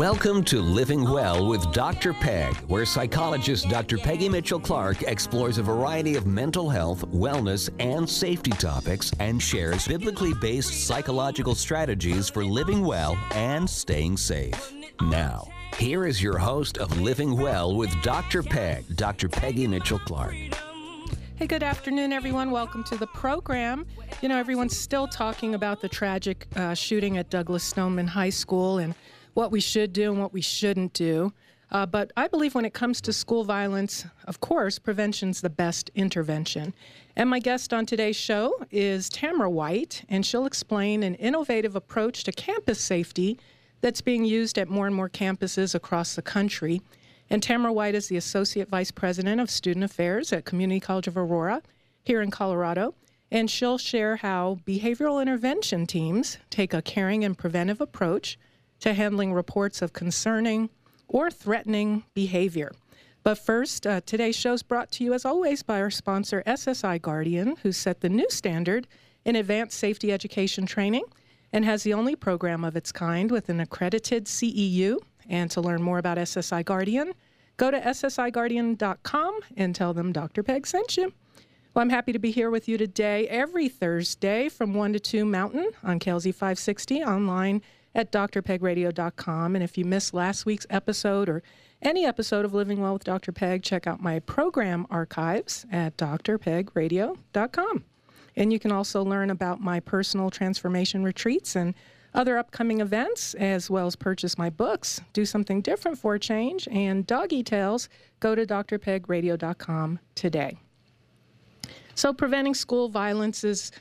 Welcome to Living Well with Dr. Peg, where psychologist Dr. Peggy Mitchell Clark explores a variety of mental health, wellness, and safety topics and shares biblically based psychological strategies for living well and staying safe. Now, here is your host of Living Well with Dr. Peg, Dr. Peggy Mitchell Clark. Hey, good afternoon, everyone. Welcome to the program. You know, everyone's still talking about the tragic uh, shooting at Douglas Stoneman High School and what we should do and what we shouldn't do. Uh, but I believe when it comes to school violence, of course, prevention's the best intervention. And my guest on today's show is Tamara White, and she'll explain an innovative approach to campus safety that's being used at more and more campuses across the country. And Tamara White is the Associate Vice President of Student Affairs at Community College of Aurora here in Colorado. And she'll share how behavioral intervention teams take a caring and preventive approach to handling reports of concerning or threatening behavior. But first, uh, today's show is brought to you, as always, by our sponsor, SSI Guardian, who set the new standard in advanced safety education training and has the only program of its kind with an accredited CEU. And to learn more about SSI Guardian, go to ssiguardian.com and tell them Dr. Peg sent you. Well, I'm happy to be here with you today every Thursday from 1 to 2 Mountain on KLZ 560 online at drpegradio.com. And if you missed last week's episode or any episode of Living Well with Dr. Peg, check out my program archives at drpegradio.com. And you can also learn about my personal transformation retreats and other upcoming events, as well as purchase my books, Do Something Different for a Change, and Doggy Tales. Go to drpegradio.com today. So, preventing school violence is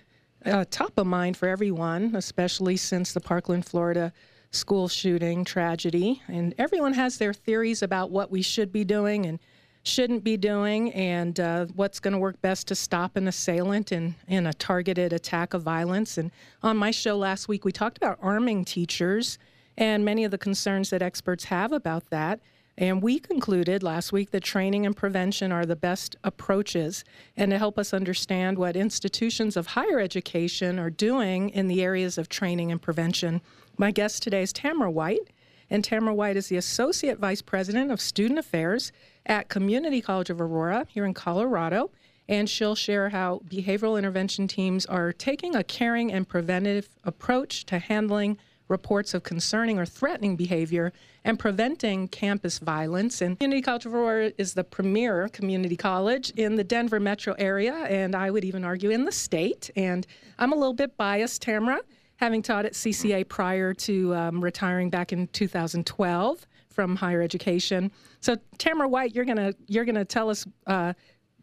uh, top of mind for everyone, especially since the Parkland, Florida school shooting tragedy. And everyone has their theories about what we should be doing and shouldn't be doing and uh, what's going to work best to stop an assailant in, in a targeted attack of violence. And on my show last week, we talked about arming teachers and many of the concerns that experts have about that. And we concluded last week that training and prevention are the best approaches. And to help us understand what institutions of higher education are doing in the areas of training and prevention, my guest today is Tamara White. And Tamara White is the Associate Vice President of Student Affairs at Community College of Aurora here in Colorado. And she'll share how behavioral intervention teams are taking a caring and preventive approach to handling reports of concerning or threatening behavior and preventing campus violence. And Community College of Aurora is the premier community college in the Denver metro area, and I would even argue in the state. And I'm a little bit biased, Tamara, having taught at CCA prior to um, retiring back in 2012 from higher education. So, Tamara White, you're gonna you're gonna tell us uh,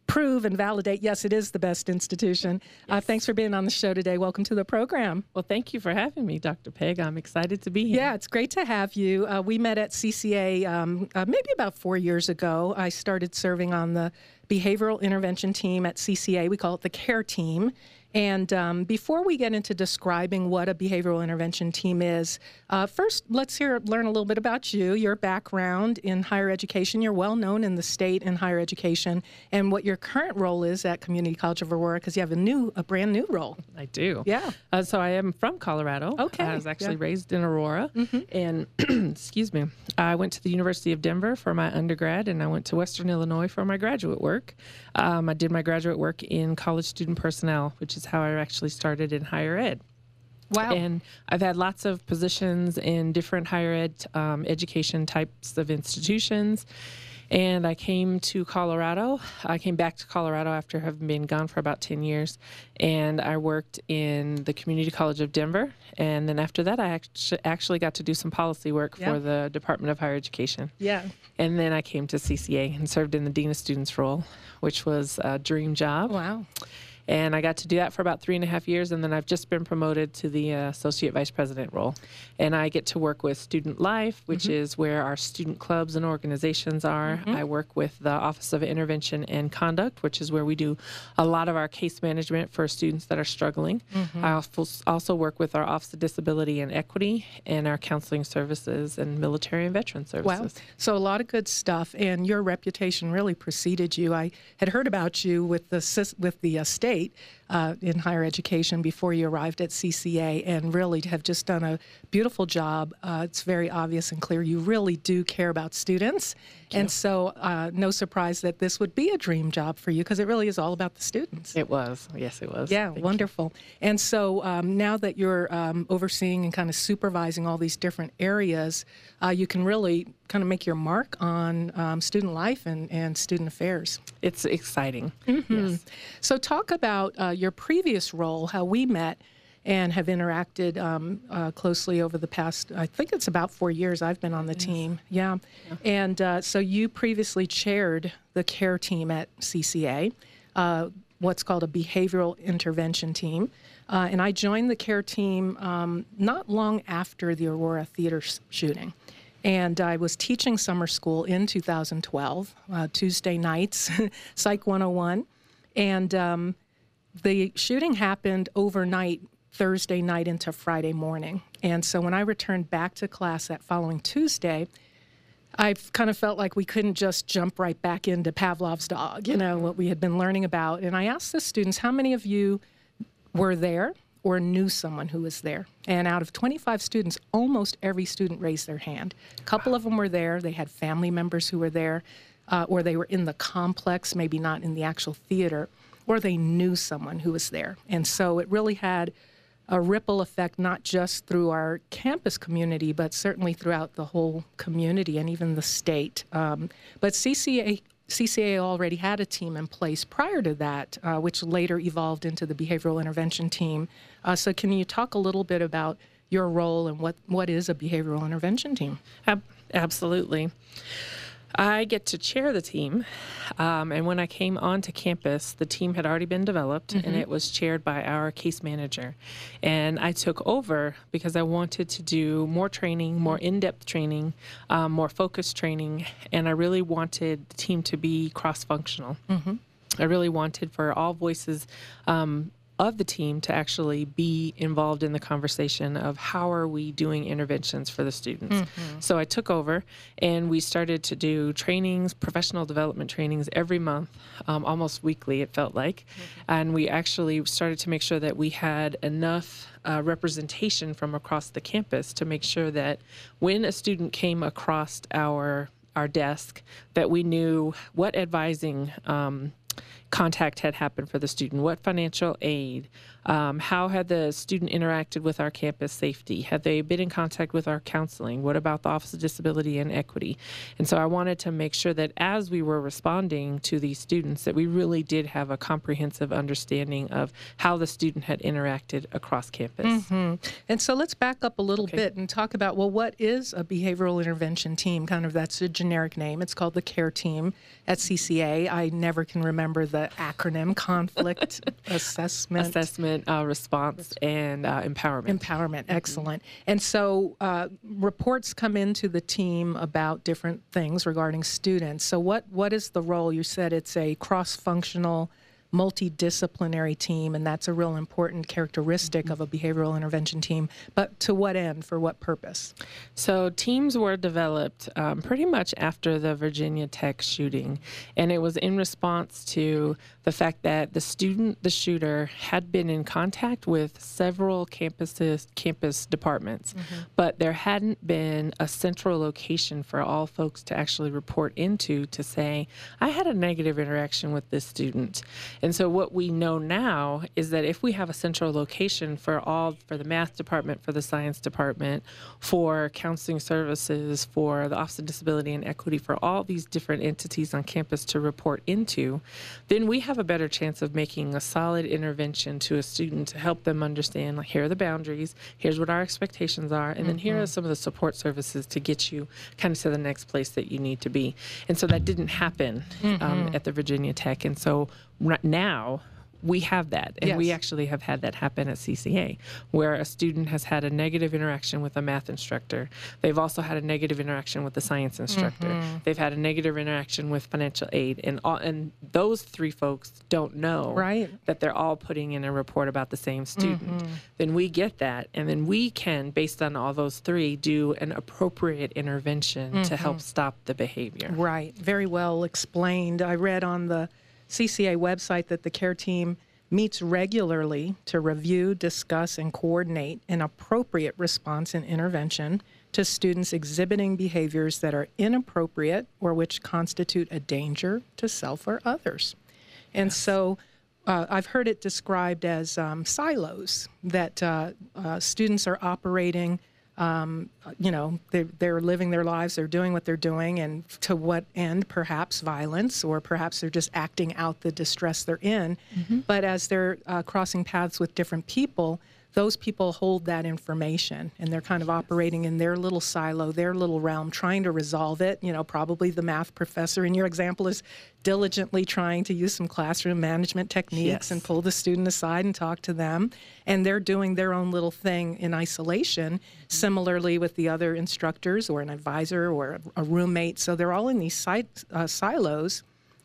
prove and validate yes, it is the best institution. Uh, yes. Uh, thanks for being on the show today. Welcome to the program. Well, thank you for having me, Dr. Peg. I'm excited to be here. Yeah, it's great to have you. Uh, we met at CCA um, uh, maybe about four years ago. I started serving on the behavioral intervention team at CCA. We call it the CARE team. And um, before we get into describing what a behavioral intervention team is, uh, first let's hear learn a little bit about you, your background in higher education. You're well known in the state in higher education, and what your current role is at Community College of Aurora, because you have a new, a brand new role. I do. Yeah. Uh, so I am from Colorado. Okay. I was actually yeah. raised in Aurora, mm-hmm. and excuse me, I went to the University of Denver for my undergrad, and I went to Western Illinois for my graduate work. Um, I did my graduate work in college student personnel, which is how I actually started in higher ed. Wow. And I've had lots of positions in different higher ed um, education types of institutions. And I came to Colorado. I came back to Colorado after having been gone for about 10 years. And I worked in the Community College of Denver. And then after that, I actually got to do some policy work yeah. for the Department of Higher Education. Yeah. And then I came to CCA and served in the Dean of Students role, which was a dream job. Wow. And I got to do that for about three and a half years. And then I've just been promoted to the uh, associate vice president role. And I get to work with student life, which mm-hmm. is where our student clubs and organizations are. Mm-hmm. I work with the Office of Intervention and Conduct, which is where we do a lot of our case management for students that are struggling. Mm-hmm. I also work with our Office of Disability and Equity and our counseling services and military and veteran services. Wow. So a lot of good stuff. And your reputation really preceded you. I had heard about you with the, with the uh, state state uh, in higher education before you arrived at CCA, and really have just done a beautiful job. Uh, it's very obvious and clear you really do care about students, and so uh, no surprise that this would be a dream job for you because it really is all about the students. It was. Yes, it was. Yeah, Thank wonderful. And so um, now that you're um, overseeing and kind of supervising all these different areas, uh, you can really kind of make your mark on um, student life and, and student affairs. It's exciting. Mm-hmm. Yes. So, talk about uh, your previous role, how we met and have interacted um, uh, closely over the past, I think it's about four years I've been on the team. Yeah. And uh, so, you previously chaired the care team at CCA, uh, what's called a behavioral intervention team. Uh, and I joined the care team um, not long after the Aurora Theater s- shooting. And I was teaching summer school in 2012, uh, Tuesday nights, Psych 101. And um, the shooting happened overnight, Thursday night into Friday morning. And so when I returned back to class that following Tuesday, I kind of felt like we couldn't just jump right back into Pavlov's dog, you know, what we had been learning about. And I asked the students, how many of you were there or knew someone who was there? And out of 25 students, almost every student raised their hand. A couple of them were there, they had family members who were there, uh, or they were in the complex, maybe not in the actual theater, or they knew someone who was there. And so it really had a ripple effect not just through our campus community, but certainly throughout the whole community and even the state. Um, but CCA CCA already had a team in place prior to that, uh, which later evolved into the behavioral intervention team. Uh, so, can you talk a little bit about your role and what, what is a behavioral intervention team? Ab- absolutely. I get to chair the team. Um, and when I came onto campus, the team had already been developed and it was chaired by our case manager. And I took over because I wanted to do more training, more in depth training, um, more focused training. And I really wanted the team to be cross functional. I really wanted for all voices um, of the team to actually be involved in the conversation of how are we doing interventions for the students. So I took over and we started to do trainings, professional development trainings every month, um, almost weekly, it felt like. And we actually started to make sure that we had enough uh, representation from across the campus to make sure that when a student came across our our desk that we knew what advising um, contact had happened for the student, what financial aid, um, how had the student interacted with our campus safety, had they been in contact with our counseling, what about the Office of Disability and Equity. And so I wanted to make sure that as we were responding to these students, that we really did have a comprehensive understanding of how the student had interacted across campus. And so let's back up a little bit and talk about well, what is a behavioral intervention team? Kind of that's a generic name. It's called the CARE team at CCA. I never can remember the acronym conflict assessment. Assessment, uh, response, and uh, empowerment. Empowerment, excellent. And so uh, reports come into the team about different things regarding students. So what what is the role? You said it's a cross-functional, multidisciplinary team, and that's a real important characteristic of a behavioral intervention team. But to what end? For what purpose? So teams were developed um, pretty much after the Virginia Tech shooting, and it was in response to the fact that the student, the shooter, had been in contact with several campuses, campus departments, but there hadn't been a central location for all folks to actually report into to say, I had a negative interaction with this student. And so what we know now is that if we have a central location for all, for the math department, for the science department, for counseling services, for the Office of Disability and Equity, for all these different entities on campus to report into, then we have a better chance of making a solid intervention to a student to help them understand, like, here are the boundaries, here's what our expectations are, and then here are some of the support services to get you kind of to the next place that you need to be. And so that didn't happen um, at the Virginia Tech. And so right now, we have that, and we actually have had that happen at CCA, where a student has had a negative interaction with a math instructor. They've also had a negative interaction with the science instructor. Mm-hmm. They've had a negative interaction with financial aid, and all, and those three folks don't know Right. that they're all putting in a report about the same student. Then we get that, and then we can, based on all those three, do an appropriate intervention to help stop the behavior. Right. Very well explained. I read on the CCA website that the care team meets regularly to review, discuss, and coordinate an appropriate response and intervention to students exhibiting behaviors that are inappropriate or which constitute a danger to self or others. And yes. so uh, I've heard it described as um, silos that uh, uh, students are operating um, you know, they're, they're living their lives, they're doing what they're doing, and to what end, perhaps violence, or perhaps they're just acting out the distress they're in. Mm-hmm. But as they're uh, crossing paths with different people, those people hold that information and they're kind of operating in their little silo, their little realm, trying to resolve it. You know, probably the math professor in your example is diligently trying to use some classroom management techniques yes. and pull the student aside and talk to them. And they're doing their own little thing in isolation, similarly with the other instructors or an advisor or a roommate. So they're all in these si- uh, silos.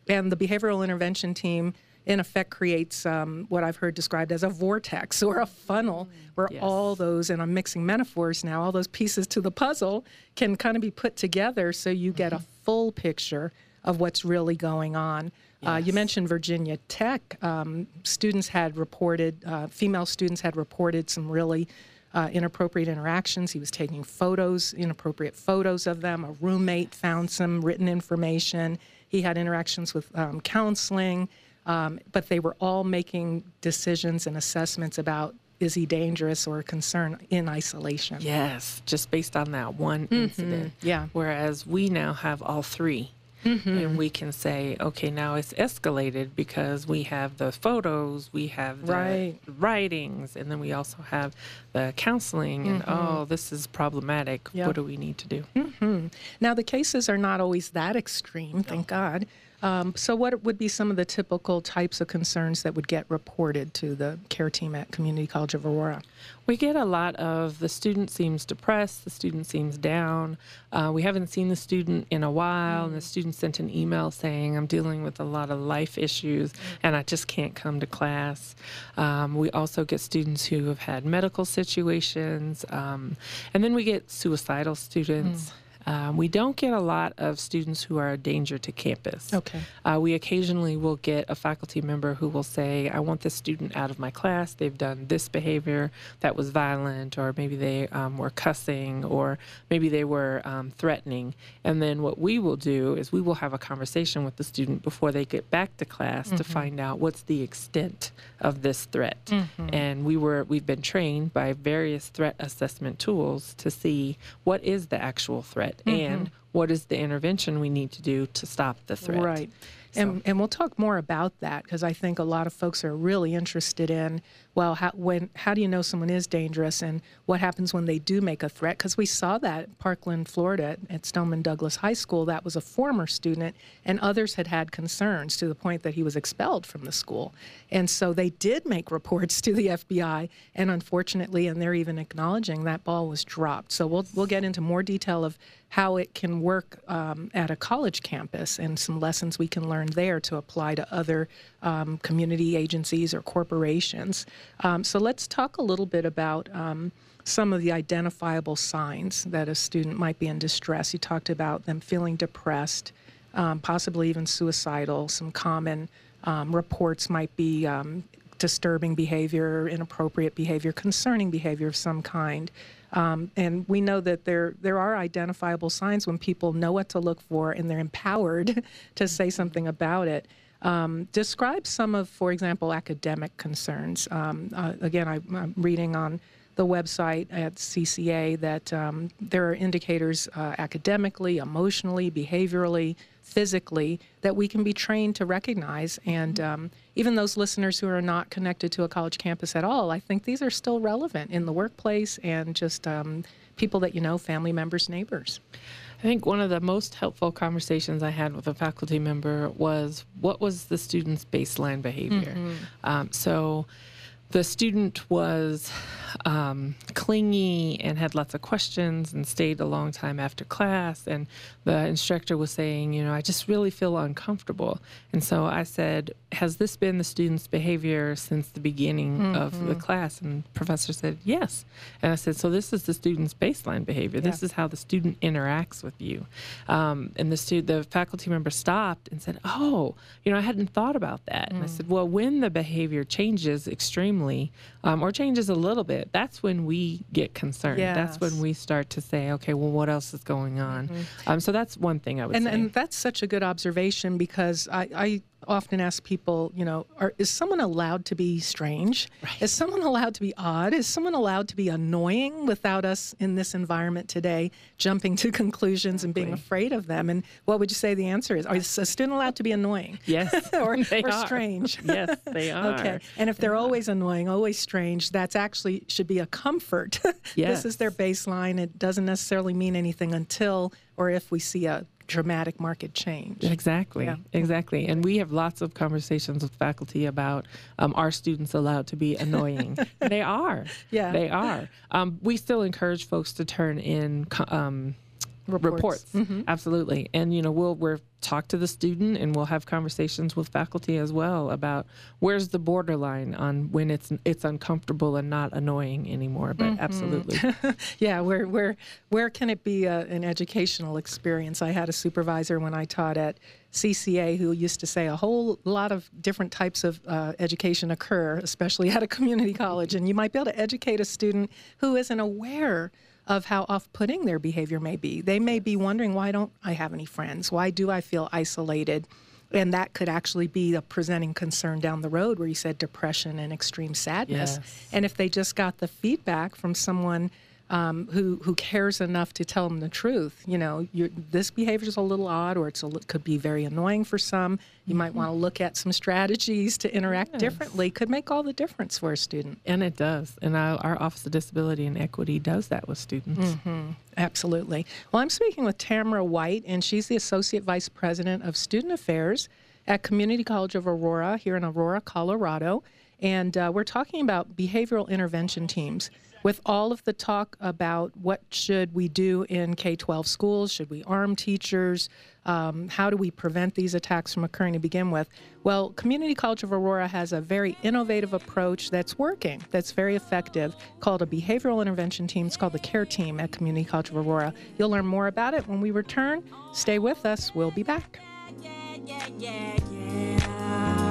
And the behavioral intervention team in effect creates um, what I've heard described as a vortex or a funnel where yes. all those, and I'm mixing metaphors now, all those pieces to the puzzle can kind of be put together so you get mm-hmm. a full picture of what's really going on. Yes. Uh, you mentioned Virginia Tech. Um, students had reported, uh, female students had reported some really uh, inappropriate interactions. He was taking photos, inappropriate photos of them. A roommate found some written information. He had interactions with um, counseling. Um, but they were all making decisions and assessments about is he dangerous or a concern in isolation. Yes, just based on that one mm-hmm. incident. Yeah. Whereas we now have all 3 mm-hmm. And we can say, okay, now it's escalated because we have the photos, we have the right. writings, and then we also have the counseling. And mm-hmm. oh, this is problematic. Yep. What do we need to do? Mm-hmm. Now, the cases are not always that extreme, thank God. Um, so, what would be some of the typical types of concerns that would get reported to the care team at Community College of Aurora? We get a lot of the student seems depressed, the student seems down. Uh, we haven't seen the student in a while, and the student sent an email saying, I'm dealing with a lot of life issues and I just can't come to class. Um, we also get students who have had medical situations, um, and then we get suicidal students. Mm. Um, we don't get a lot of students who are a danger to campus. Okay. Uh, we occasionally will get a faculty member who will say, I want this student out of my class. They've done this behavior that was violent, or maybe they um, were cussing, or maybe they were um, threatening. And then what we will do is we will have a conversation with the student before they get back to class mm-hmm. to find out what's the extent of this threat. Mm-hmm. And we were we've been trained by various threat assessment tools to see what is the actual threat threat mm-hmm. and what is the intervention we need to do to stop the threat. Right. So. And, and we'll talk more about that because I think a lot of folks are really interested in well, how, when, how do you know someone is dangerous and what happens when they do make a threat? Because we saw that at Parkland, Florida, at Stoneman Douglas High School. That was a former student, and others had had concerns to the point that he was expelled from the school. And so they did make reports to the FBI, and unfortunately, and they're even acknowledging that ball was dropped. So we'll, we'll get into more detail of how it can work um, at a college campus and some lessons we can learn there to apply to other um, community agencies or corporations. Um, so let's talk a little bit about um, some of the identifiable signs that a student might be in distress. You talked about them feeling depressed, um, possibly even suicidal. Some common um, reports might be um, disturbing behavior, inappropriate behavior, concerning behavior of some kind. Um, and we know that there there are identifiable signs when people know what to look for and they're empowered to say something about it. Um, describe some of, for example, academic concerns. Um, uh, again, I, am reading on the website at CCA that um, there are indicators uh, academically, emotionally, behaviorally, physically that we can be trained to recognize. And um, even those listeners who are not connected to a college campus at all, I think these are still relevant in the workplace and just um, people that you know, family members, neighbors. I think one of the most helpful conversations I had with a faculty member was what was the student's baseline behavior. Mm-hmm. Um, so the student was um, clingy and had lots of questions and stayed a long time after class. And the instructor was saying, you know, I just really feel uncomfortable. And so I said, Has this been the student's behavior since the beginning mm-hmm. of the class? And the professor said, Yes. And I said, So this is the student's baseline behavior. Yeah. This is how the student interacts with you. Um, and the student, the faculty member stopped and said, Oh, you know, I hadn't thought about that. Mm. And I said, mm. Well, when the behavior changes extremely um, or changes a little bit, that's when we get concerned. Yes. That's when we start to say, okay, well, what else is going on? Mm-hmm. Um, so that's one thing I would and, say. And that's such a good observation because I, I often ask people, you know, are, is someone allowed to be strange? Right. Is someone allowed to be odd? Is someone allowed to be annoying without us in this environment today jumping to conclusions and being afraid of them? And what would you say the answer is? Is a student allowed to be annoying? Yes. or, they or are. strange? yes, they are. Okay. And if they're always annoying, always strange, that's actually should be a comfort. yes. this is their baseline. It doesn't necessarily mean anything until or if we see a dramatic market change. Exactly, yeah. exactly. And we have lots of conversations with faculty about um, our students allowed to be annoying. they are. Yeah. They are. Um, we still encourage folks to turn in. Um, reports, reports. Mm-hmm. absolutely and you know we'll we're talk to the student and we'll have conversations with faculty as well about where's the borderline on when it's it's uncomfortable and not annoying anymore but mm-hmm. absolutely yeah where where where can it be a, an educational experience i had a supervisor when i taught at CCA who used to say a whole lot of different types of uh, education occur, especially at a community college. And you might be able to educate a student who isn't aware of how off putting their behavior may be. They may be wondering, why don't I have any friends? Why do I feel isolated? And that could actually be a presenting concern down the road where you said depression and extreme sadness. Yes. And if they just got the feedback from someone um, who who cares enough to tell them the truth. You know, this behavior is a little odd, or it's a, could be very annoying for some. You mm-hmm. might want to look at some strategies to interact yes. differently. Could make all the difference for a student. And it does. And our, our Office of Disability and Equity does that with students. Mm-hmm. Absolutely. Well, I'm speaking with Tamara White, and she's the Associate Vice President of Student Affairs at Community College of Aurora here in Aurora, Colorado. And uh, we're talking about behavioral intervention teams with all of the talk about what should we do in K-12 schools, should we arm teachers, um, how do we prevent these attacks from occurring to begin with? Well, Community College of Aurora has a very innovative approach that's working, that's very effective, called a behavioral intervention team. It's called the CARE Team at Community College of Aurora. You'll learn more about it when we return. Stay with us. We'll be back. Yeah, yeah, yeah,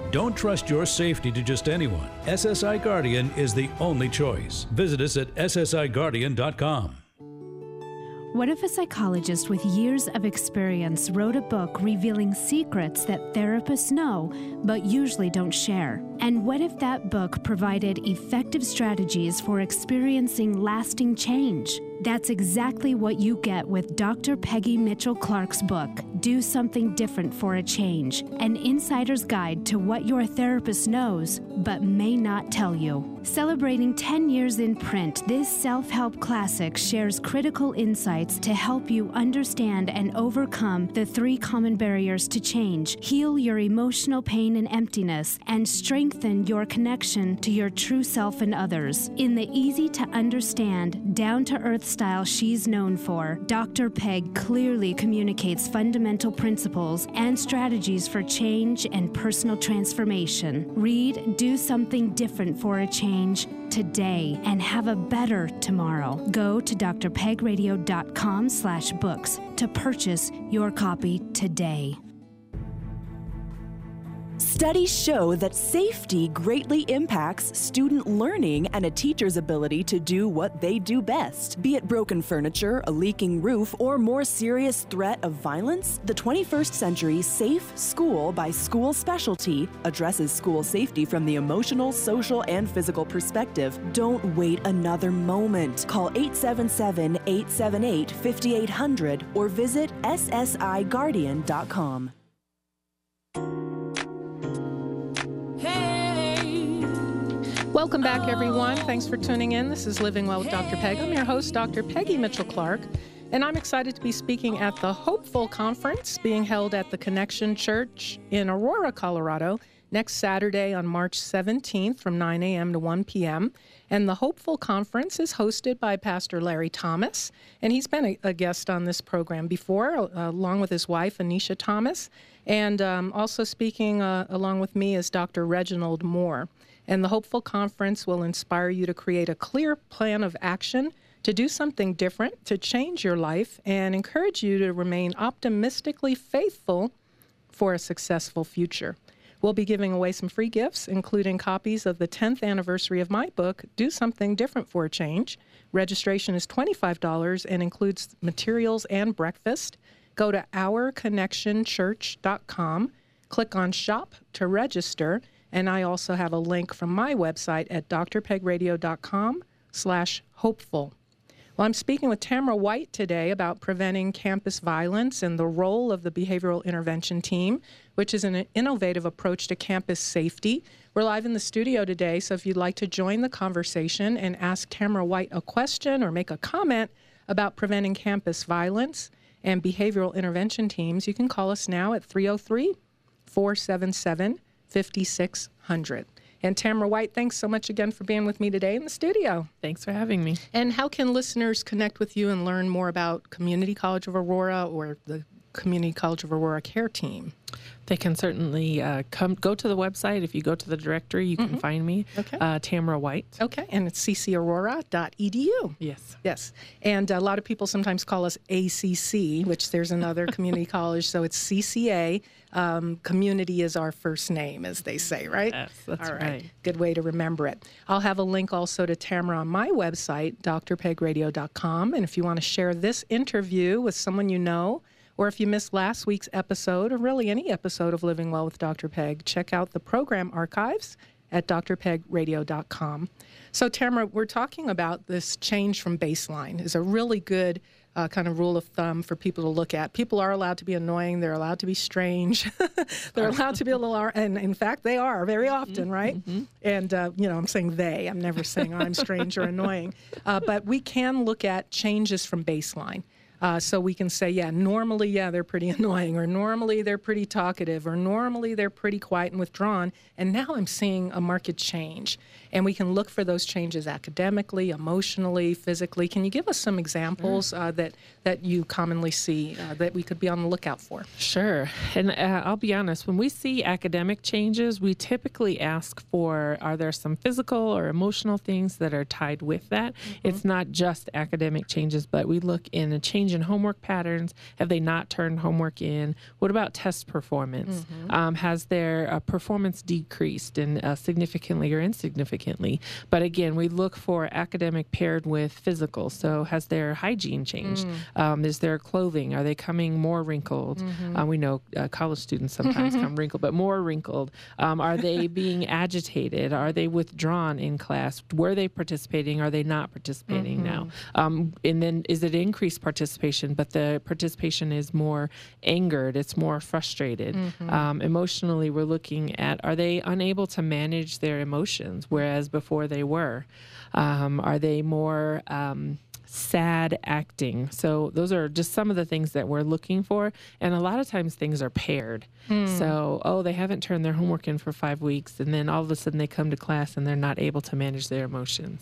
Don't trust your safety to just anyone. SSI Guardian is the only choice. Visit us at ssiguardian.com. What if a psychologist with years of experience wrote a book revealing secrets that therapists know but usually don't share? And what if that book provided effective strategies for experiencing lasting change? That's exactly what you get with Dr. Peggy Mitchell Clark's book, Do Something Different for a Change An Insider's Guide to What Your Therapist Knows but May Not Tell You. Celebrating 10 years in print, this self help classic shares critical insights to help you understand and overcome the three common barriers to change, heal your emotional pain and emptiness, and strengthen your connection to your true self and others. In the easy to understand, down to earth style she's known for, Dr. Peg clearly communicates fundamental principles and strategies for change and personal transformation. Read Do Something Different for a Change today and have a better tomorrow. Go to drpegradio.com slash books to purchase your copy today. Studies show that safety greatly impacts student learning and a teacher's ability to do what they do best. Be it broken furniture, a leaking roof, or more serious threat of violence, the 21st Century Safe School by School Specialty addresses school safety from the emotional, social, and physical perspective. Don't wait another moment. Call 877 878 5800 or visit ssiguardian.com. Welcome back, everyone. Thanks for tuning in. This is Living Well with Dr. Peg. I'm your host, Dr. Peggy Mitchell Clark, and I'm excited to be speaking at the Hopeful Conference being held at the Connection Church in Aurora, Colorado, next Saturday on March 17th from 9 a.m. to 1 p.m. And the Hopeful Conference is hosted by Pastor Larry Thomas, and he's been a, a guest on this program before, uh, along with his wife, Anisha Thomas. And um, also speaking uh, along with me is Dr. Reginald Moore. And the Hopeful Conference will inspire you to create a clear plan of action to do something different, to change your life, and encourage you to remain optimistically faithful for a successful future. We'll be giving away some free gifts, including copies of the 10th anniversary of my book, Do Something Different for a Change. Registration is $25 and includes materials and breakfast. Go to ourconnectionchurch.com, click on Shop to register, and I also have a link from my website at drpegradio.com slash hopeful. Well, I'm speaking with Tamara White today about preventing campus violence and the role of the Behavioral Intervention Team, which is an innovative approach to campus safety. We're live in the studio today, so if you'd like to join the conversation and ask Tamara White a question or make a comment about preventing campus violence and behavioral intervention teams, you can call us now at 303 477 5600. And Tamara White, thanks so much again for being with me today in the studio. Thanks for having me. And how can listeners connect with you and learn more about Community College of Aurora or the Community College of Aurora Care Team? They can certainly uh, come go to the website. If you go to the directory, you can find me. Okay. Uh, Tamara White. Okay, and it's ccaurora.edu. Yes. Yes, and a lot of people sometimes call us ACC, which there's another community college, so it's CCA. Um, community is our first name, as they say, right? Yes, that's All right. right. Good way to remember it. I'll have a link also to Tamara on my website, drpegradio.com. And if you want to share this interview with someone you know, or if you missed last week's episode, or really any episode of Living Well with Dr. Peg, check out the program archives at drpegradio.com. So, Tamara, we're talking about this change from baseline is a really good uh, kind of rule of thumb for people to look at. People are allowed to be annoying. They're allowed to be strange. they're allowed to be a little, ar- and in fact, they are very often, right? And uh, you know, I'm saying they. I'm never saying I'm strange or annoying. Uh, but we can look at changes from baseline. Uh, so we can say, yeah, normally, yeah, they're pretty annoying, or normally they're pretty talkative, or normally they're pretty quiet and withdrawn. And now I'm seeing a market change. And we can look for those changes academically, emotionally, physically. Can you give us some examples uh, that, that you commonly see uh, that we could be on the lookout for? Sure. And uh, I'll be honest, when we see academic changes, we typically ask for are there some physical or emotional things that are tied with that? It's not just academic changes, but we look in a change in homework patterns. Have they not turned homework in? What about test performance? Um, has their uh, performance decreased and uh, significantly or insignificantly? But again, we look for academic paired with physical. So has their hygiene changed? Um, is their clothing? Are they coming more wrinkled? Uh, we know uh, college students sometimes come wrinkled, but more wrinkled. Um, are they being agitated? Are they withdrawn in class? Were they participating? Are they not participating now? Um, and then is it increased participation, but the participation is more angered? It's more frustrated. Um, emotionally, we're looking at are they unable to manage their emotions, whereas before they were? Um, are they more um, sad acting? So those are just some of the things that we're looking for, and a lot of times things are paired. So oh, they haven't turned their homework in for five weeks, and then all of a sudden they come to class and they're not able to manage their emotions.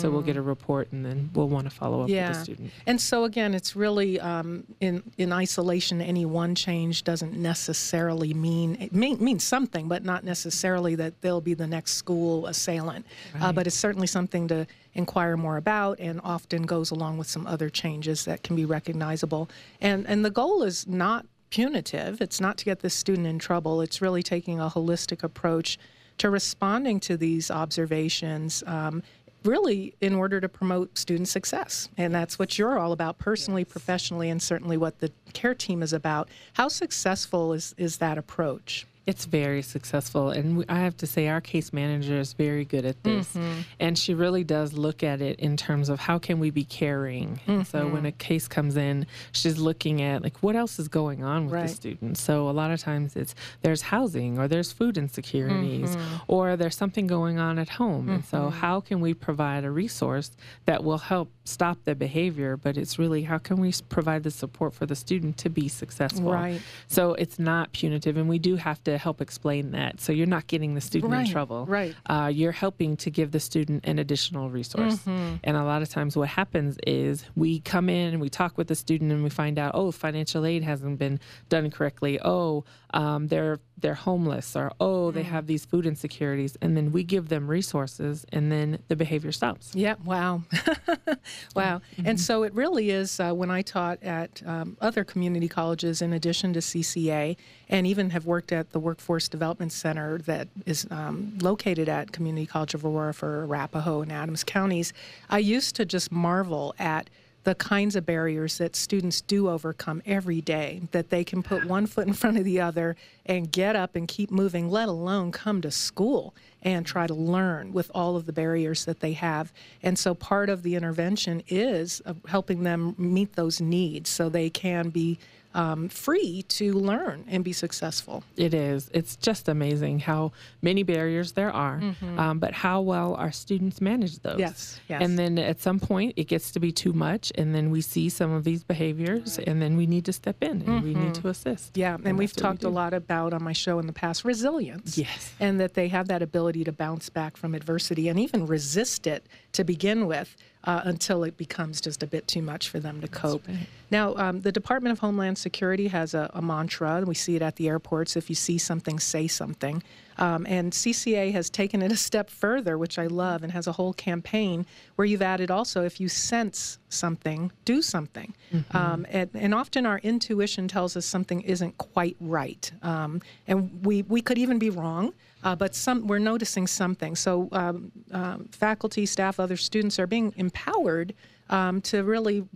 So we'll get a report, and then we'll want to follow up with the student. And so again, it's really um, in in isolation. Any one change doesn't necessarily mean it mean, means something, but not necessarily that they'll be the next school assailant. Uh, but it's certainly something to inquire more about, and often goes along with some other changes that can be recognizable. And and the goal is not punitive. It's not to get the student in trouble. It's really taking a holistic approach to responding to these observations. Um, really, in order to promote student success. And that's what you're all about personally, yes. professionally, and certainly what the care team is about. How successful is, is that approach? It's very successful. And I have to say, our case manager is very good at this. Mm-hmm. And she really does look at it in terms of how can we be caring. Mm-hmm. So when a case comes in, she's looking at like what else is going on with right. the student. So a lot of times it's there's housing or there's food insecurities mm-hmm. or there's something going on at home. And so mm-hmm. how can we provide a resource that will help stop the behavior, but it's really how can we provide the support for the student to be successful. Right. So it's not punitive, and we do have to help explain that. So you're not getting the student right. in trouble. Right. Uh, you're helping to give the student an additional resource. Mm-hmm. And a lot of times, what happens is we come in and we talk with the student, and we find out, oh, financial aid hasn't been done correctly. Oh, um, they're they're homeless or oh they mm. have these food insecurities and then we give them resources and then the behavior stops yeah wow wow mm-hmm. and so it really is uh, when i taught at um, other community colleges in addition to cca and even have worked at the workforce development center that is um, located at community college of aurora for arapahoe and adams counties i used to just marvel at the kinds of barriers that students do overcome every day, that they can put one foot in front of the other and get up and keep moving, let alone come to school and try to learn with all of the barriers that they have. And so part of the intervention is uh, helping them meet those needs so they can be um, free to learn and be successful. It is. It's just amazing how many barriers there are, mm-hmm. um, but how well our students manage those. Yes, yes. And then at some point, it gets to be too much, and then we see some of these behaviors, right. and then we need to step in and mm-hmm. we need mm-hmm. to assist. Yeah, and, and we've talked we a lot about on my show in the past resilience. Yes. And that they have that ability to bounce back from adversity and even resist it to begin with uh, until it becomes just a bit too much for them to cope. Right. Now, um, the Department of Homeland Security has a, a, mantra, and we see it at the airports if you see something, say something. Um, and CCA has taken it a step further, which I love, and has a whole campaign where you've added also if you sense something, do something. Mm-hmm. Um, and, and, often our intuition tells us something isn't quite right. Um, and we, we could even be wrong. Uh, but some we're noticing something. So um, uh, faculty, staff, other students are being empowered um, to really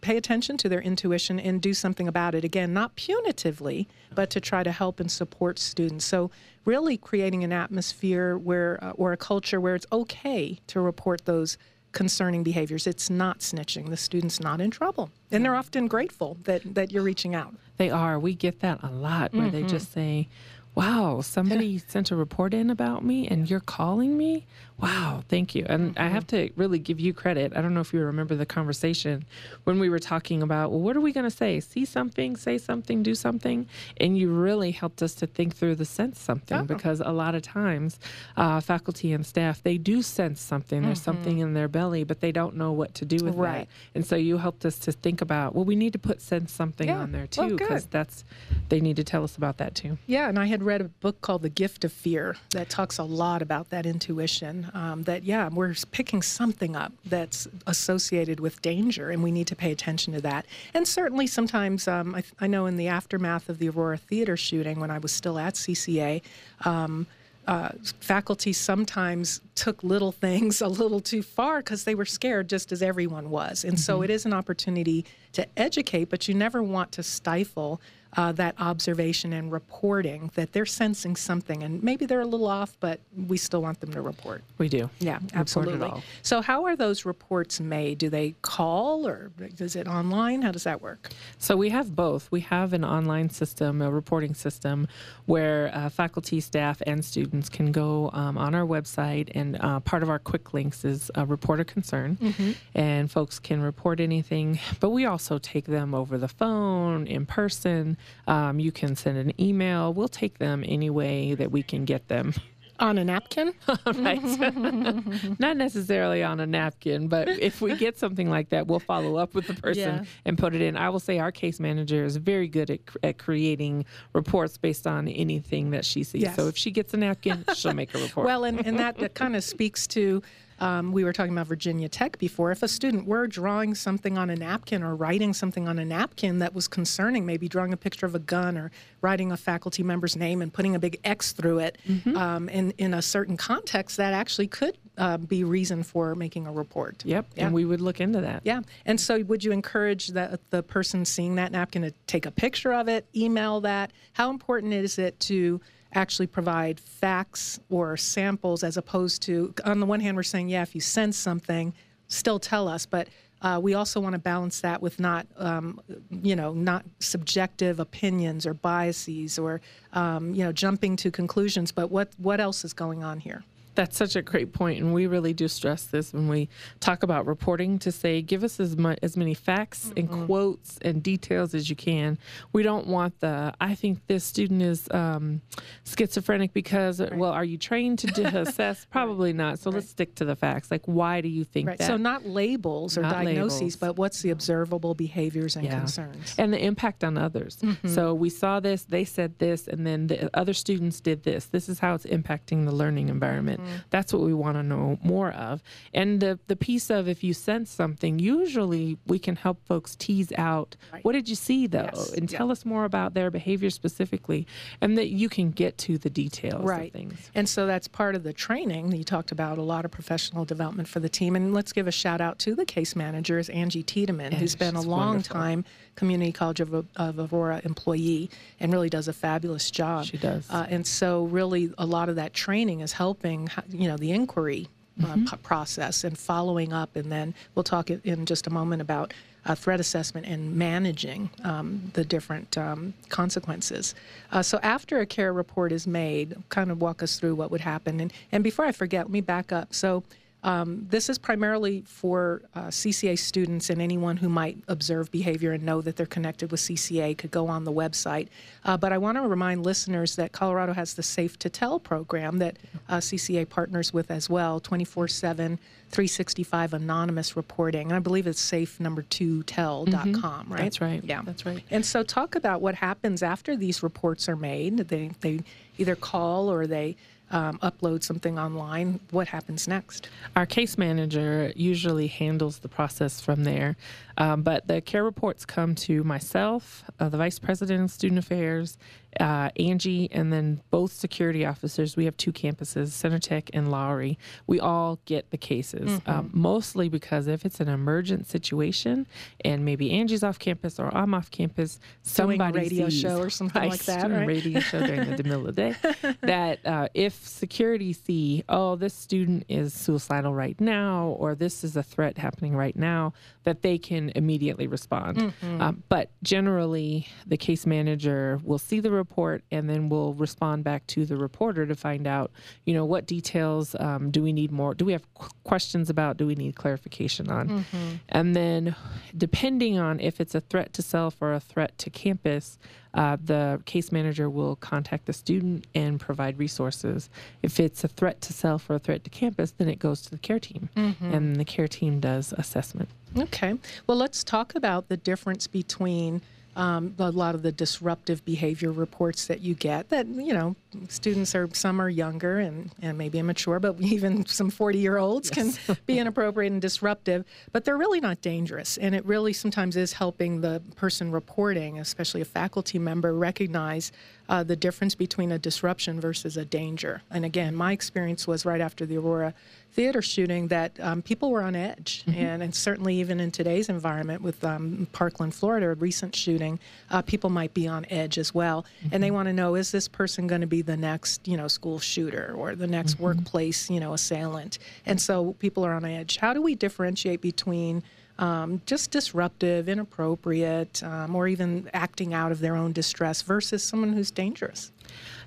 pay attention to their intuition and do something about it. Again, not punitively, but to try to help and support students. So really creating an atmosphere where uh, or a culture where it's okay to report those concerning behaviors. It's not snitching. The student's not in trouble. And they're often grateful that, that you're reaching out. They are. We get that a lot where mm-hmm. they just say, wow, somebody sent a report in about me and you're calling me? Wow, thank you. And mm-hmm. I have to really give you credit. I don't know if you remember the conversation when we were talking about, well, what are we going to say? See something, say something, do something. And you really helped us to think through the sense something oh. because a lot of times uh, faculty and staff, they do sense something. There's mm-hmm. something in their belly, but they don't know what to do with right. that. And so you helped us to think about, well, we need to put sense something yeah. on there too because that's, they need to tell us about that too. Yeah, and I had read a book called The Gift of Fear that talks a lot about that intuition um, that, yeah, we're picking something up that's associated with danger, and we need to pay attention to that. And certainly sometimes, um, I, I, know in the aftermath of the Aurora Theater shooting, when I was still at CCA, um, uh, faculty sometimes took little things a little too far because they were scared, just as everyone was. And mm-hmm. so it is an opportunity to educate, but you never want to stifle uh, that observation and reporting that they're sensing something and maybe they're a little off, but we still want them to report. We do. Yeah, absolutely. So, how are those reports made? Do they call or is it online? How does that work? So, we have both. We have an online system, a reporting system, where uh, faculty, staff, and students can go um, on our website, and uh, part of our quick links is a report a concern, mm-hmm. and folks can report anything. But we also take them over the phone, in person. Um, you can send an email. We'll take them any way that we can get them. On a napkin? right. Not necessarily on a napkin, but if we get something like that, we'll follow up with the person yeah. and put it in. I will say our case manager is very good at, at creating reports based on anything that she sees. Yes. So if she gets a napkin, she'll make a report. well, and, and that, that kind of speaks to um, we were talking about Virginia Tech before. If a student were drawing something on a napkin or writing something on a napkin that was concerning, maybe drawing a picture of a gun or writing a faculty member's name and putting a big X through it Mm-hmm. um, in, in a certain context, that actually could uh, be reason for making a report. Yep. Yeah. And we would look into that. Yeah. And so would you encourage the, the person seeing that napkin to take a picture of it, email that? How important is it to actually provide facts or samples as opposed to, on the one hand, we're saying, yeah, if you sense something, still tell us. But uh, we also want to balance that with not, um, you know, not subjective opinions or biases or, um, you know, jumping to conclusions. But what what else is going on here? That's such a great point, and we really do stress this when we talk about reporting to say give us as much as many facts and quotes and details as you can. We don't want the I think this student is um, schizophrenic because well, are you trained to do, assess? Probably not. So let's stick to the facts. Like, why do you think Right. that? So not labels or Not diagnoses, labels. but what's the observable behaviors and concerns? and the impact on others. Mm-hmm. So we saw this, they said this, and then the other students did this. This is how it's impacting the learning environment. Mm-hmm. That's what we want to know more of. And the the piece of if you sense something, usually we can help folks tease out what did you see though, Yes. and tell us more about their behavior specifically, and that you can get to the details right. of things. And so that's part of the training. You talked about a lot of professional development for the team. And let's give a shout out to the case managers, Angie Tiedemann, who's been a long wonderful. time Community College of, of Aurora employee and really does a fabulous job. She does. Uh, and so, really, a lot of that training is helping, you know, the inquiry uh, Mm-hmm. p- process and following up. And then we'll talk in just a moment about uh, threat assessment and managing um, the different um, consequences. Uh, so, after a care report is made, kind of walk us through what would happen. And, and before I forget, let me back up. So, um, this is primarily for uh, CCA students and anyone who might observe behavior and know that they're connected with CCA could go on the website. Uh, but I want to remind listeners that Colorado has the Safe to Tell program that uh, CCA partners with as well 24 7, 365 anonymous reporting. And I believe it's safe number two tell.com, right? Mm-hmm. That's right. Yeah. That's right. And so, talk about what happens after these reports are made. They, they either call or they um, upload something online. What happens next? Our case manager usually handles the process from there, um, but the care reports come to myself, uh, the vice president of student affairs, uh, Angie, and then both security officers. We have two campuses, CentreTech and Lowry. We all get the cases, um, mostly because if it's an emergent situation and maybe Angie's off campus or I'm off campus, Doing a somebody radio sees- show or something like that, doing a right? radio show during the middle of the day. That uh, if security see, oh, this student is suicidal right now, or this is a threat happening right now, that they can immediately respond. Mm-hmm. Um, but generally, the case manager will see the report and then will respond back to the reporter to find out, you know, what details um, do we need more? Do we have qu- questions about? Do we need clarification on? Mm-hmm. And then, depending on if it's a threat to self or a threat to campus, uh, the case manager will contact the student and provide resources. If it's a threat to self or a threat to campus, then it goes to the care team, and the care team does assessment. Okay. Well, let's talk about the difference between um, a lot of the disruptive behavior reports that you get. That you know, students are some are younger and, and maybe immature, but even some forty year olds can be inappropriate and disruptive. But they're really not dangerous, and it really sometimes is helping the person reporting, especially a faculty member, recognize uh, the difference between a disruption versus a danger. And again, my experience was right after the Aurora theater shooting that um, people were on edge, and, and certainly even in today's environment with um, Parkland, Florida, a recent shooting, uh, people might be on edge as well, and they want to know is this person going to be the next, you know, school shooter or the next workplace, you know, assailant, and so people are on edge. How do we differentiate between um, just disruptive, inappropriate, um, or even acting out of their own distress versus someone who's dangerous?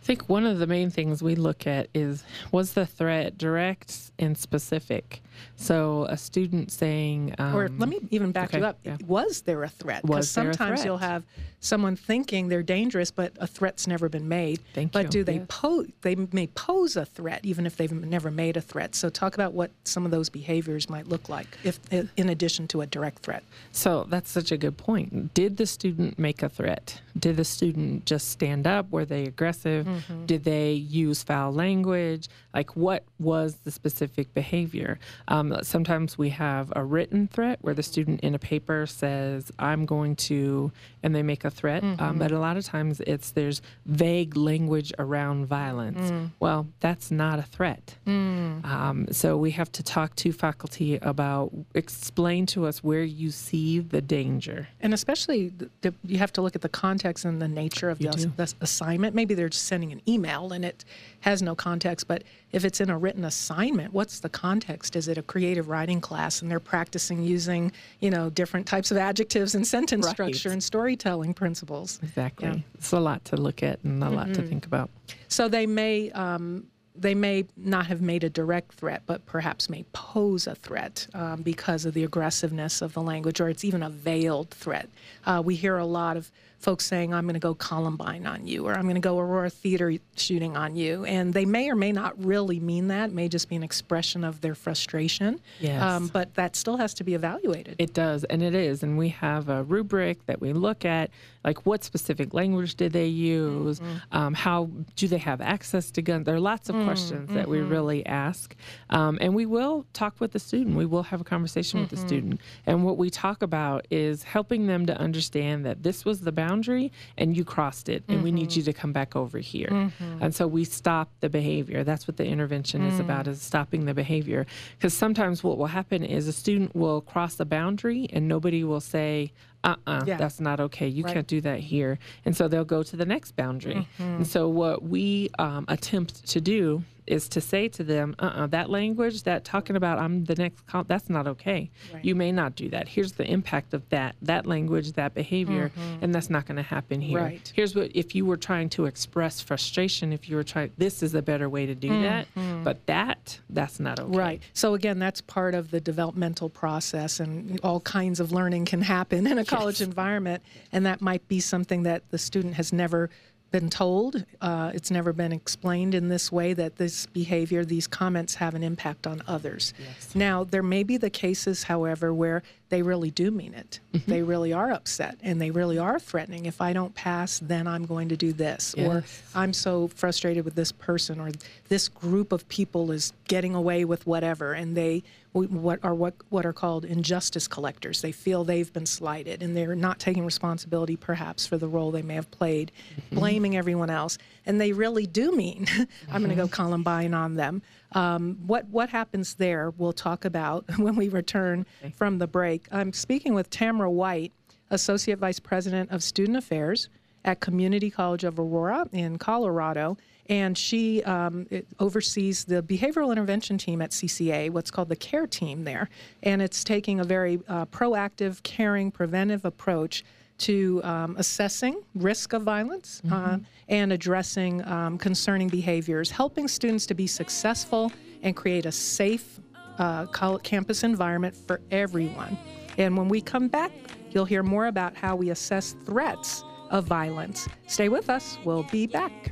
I think one of the main things we look at is was the threat direct and specific? So a student saying, um, or let me even back you up. yeah. Was there a threat? Because Was there a sometimes you'll have someone thinking they're dangerous, but a threat's never been made. Thank but you. do they Yes. pose? They may pose a threat even if they've never made a threat. So talk about what some of those behaviors might look like, if in addition to a direct threat. So that's such a good point. Did the student make a threat? Did the student just stand up? Were they aggressive? Mm-hmm. Did they use foul language? Like, what was the specific behavior? Um, sometimes we have a written threat where the student in a paper says, I'm going to, and they make a threat. Um, mm-hmm. Um, but a lot of times it's there's vague language around violence. Mm. Well, that's not a threat. Mm. Um, so we have to talk to faculty about, explain to us where you see the danger. And especially, the, the, you have to look at the context and the nature of the, the assignment. Maybe they're just sending an email and it has no context, but if it's in a written assignment, what's the context? Is it a creative writing class and they're practicing using, you know, different types of adjectives and sentence right. structure and storytelling principles? Exactly. Yeah. It's a lot to look at and a mm-hmm. lot to mm-hmm. think about. So they may um, they may not have made a direct threat, but perhaps may pose a threat um, because of the aggressiveness of the language, or it's even a veiled threat. Uh, we hear a lot of folks saying, I'm going to go Columbine on you, or I'm going to go Aurora Theater shooting on you. And they may or may not really mean that, it may just be an expression of their frustration. Yes. Um, but that still has to be evaluated. It does, and it is. And we have a rubric that we look at, like what specific language did they use? Mm-hmm. Um, how do they have access to guns? There are lots of mm-hmm. questions that we mm-hmm. really ask. Um, and we will talk with the student, we will have a conversation with the mm-hmm. student. And what we talk about is helping them to understand that this was the boundary and you crossed it and we need mm-hmm. you to come back over here. And so we stop the behavior. That's what the intervention mm. is about is stopping the behavior. Because sometimes what will happen is a student will cross the boundary and nobody will say, uh-uh yeah. that's not okay you right. can't do that here and so they'll go to the next boundary mm-hmm. and so what we um, attempt to do is to say to them, uh-uh, that language, that talking about I'm the next, that's not okay. Right. You may not do that. Here's the impact of that, that language, that behavior, mm-hmm. and that's not going to happen here. Right. Here's what, if you were trying to express frustration, if you were trying, this is a better way to do mm-hmm. that, but that, that's not okay. Right. So again, that's part of the developmental process, and all kinds of learning can happen in a college yes. environment, and that might be something that the student has never been told. Uh, it's never been explained in this way that this behavior, these comments have an impact on others. Yes. Now, there may be the cases, however, where they really do mean it. Mm-hmm. They really are upset and they really are threatening. If I don't pass, then I'm going to do this. Yes. Or I'm so frustrated with this person or this group of people is getting away with whatever and they what are what what are called injustice collectors. They feel they've been slighted and they're not taking responsibility perhaps for the role they may have played, mm-hmm. blaming everyone else. And they really do mean I'm going to go mm-hmm. Columbine on them. Um, what what happens there? We'll talk about when we return okay. from the break. I'm speaking with Tamara White, Associate Vice President of Student Affairs at Community College of Aurora in Colorado and she um, oversees the behavioral intervention team at CCA, what's called the CARE team there, and it's taking a very uh, proactive, caring, preventive approach to um, assessing risk of violence uh, mm-hmm. uh, and addressing um, concerning behaviors, helping students to be successful and create a safe uh, campus environment for everyone. And when we come back, you'll hear more about how we assess threats of violence. Stay with us, we'll be back.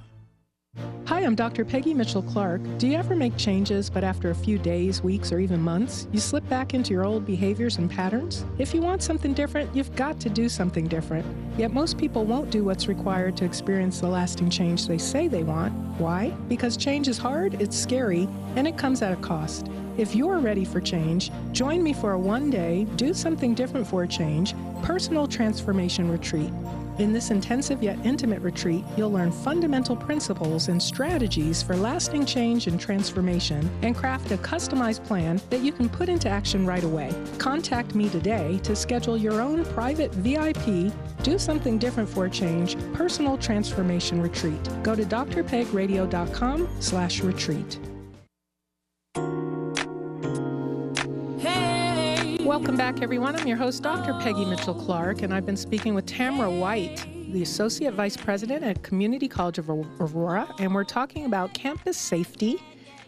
Hi, I'm Dr. Peggy Mitchell Clark. Do you ever make changes, but after a few days, weeks, or even months, you slip back into your old behaviors and patterns? If you want something different, you've got to do something different. Yet most people won't do what's required to experience the lasting change they say they want. Why? Because change is hard, it's scary, and it comes at a cost. If you're ready for change, join me for a one day, do something different for a change, personal transformation retreat. In this intensive yet intimate retreat, you'll learn fundamental principles and strategies for lasting change and transformation and craft a customized plan that you can put into action right away. Contact me today to schedule your own private VIP, do something different for a change, personal transformation retreat. Go to drpegradio.com slash retreat. Welcome back, everyone. I'm your host, Dr. Peggy Mitchell Clark, and I've been speaking with Tamara White, the Associate Vice President at Community College of Aurora, and we're talking about campus safety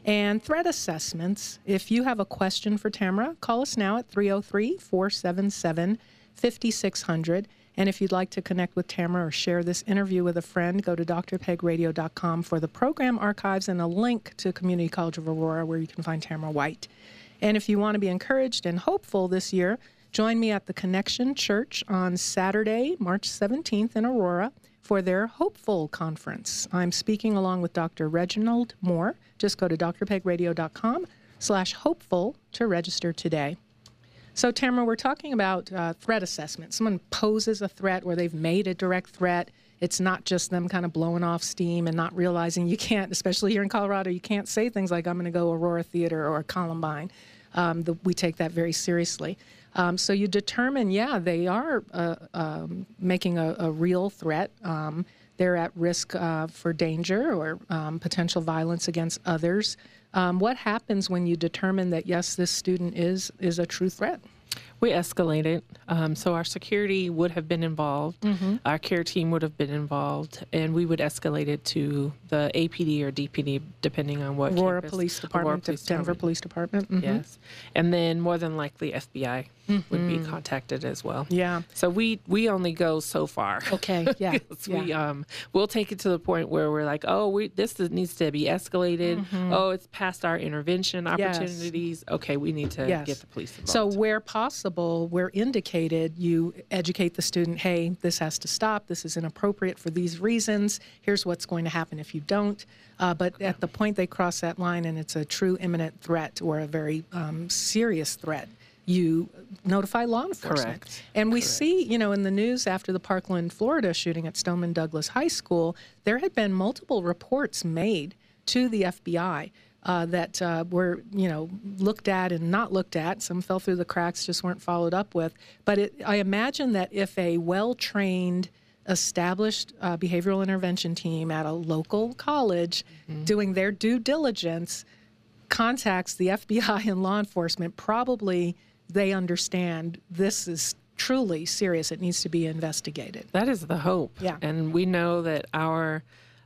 and threat assessments. If you have a question for Tamara, call us now at 303 477 5600. And if you'd like to connect with Tamara or share this interview with a friend, go to drpegradio.com for the program archives and a link to Community College of Aurora where you can find Tamara White. And if you want to be encouraged and hopeful this year, join me at the Connection Church on Saturday, March 17th in Aurora for their Hopeful Conference. I'm speaking along with Dr. Reginald Moore. Just go to drpegradio.com slash hopeful to register today. So, Tamara, we're talking about uh, threat assessment. Someone poses a threat where they've made a direct threat. It's not just them kind of blowing off steam and not realizing you can't, especially here in Colorado, you can't say things like, I'm going to go Aurora Theater or Columbine um, the, we take that very seriously. Um, so you determine, yeah, they are uh, um, making a, a, real threat. Um, they're at risk uh, for danger or um, potential violence against others. Um, what happens when you determine that yes, this student is is a true threat? We escalated. Um, so our security would have been involved, mm-hmm. our care team would have been involved, and we would escalate it to the APD or DPD, depending on what. Aurora campus, Police Department, Police Denver Department. Police Department. Mm-hmm. Yes. And then more than likely FBI mm-hmm. would be mm-hmm. contacted as well. Yeah. So we we only go so far. Okay. Yeah. yeah. We um we'll take it to the point where we're like, oh, we this needs to be escalated. Mm-hmm. Oh, it's past our intervention opportunities. Yes. Okay, we need to yes. get the police involved. So where possible, where indicated, you educate the student. Hey, this has to stop. This is inappropriate for these reasons. Here's what's going to happen if you don't. Uh, but at the point they cross that line and it's a true imminent threat or a very um, serious threat, you notify law enforcement. Correct. And we Correct. see, you know, in the news after the Parkland, Florida shooting at Stoneman Douglas High School, there had been multiple reports made to the FBI uh, that uh, were, you know, looked at and not looked at. Some fell through the cracks, just weren't followed up with. But it, I imagine that if a well-trained established uh, behavioral intervention team at a local college mm-hmm. doing their due diligence contacts the FBI and law enforcement, probably they understand this is truly serious. It needs to be investigated. That is the hope. Yeah. And we know that our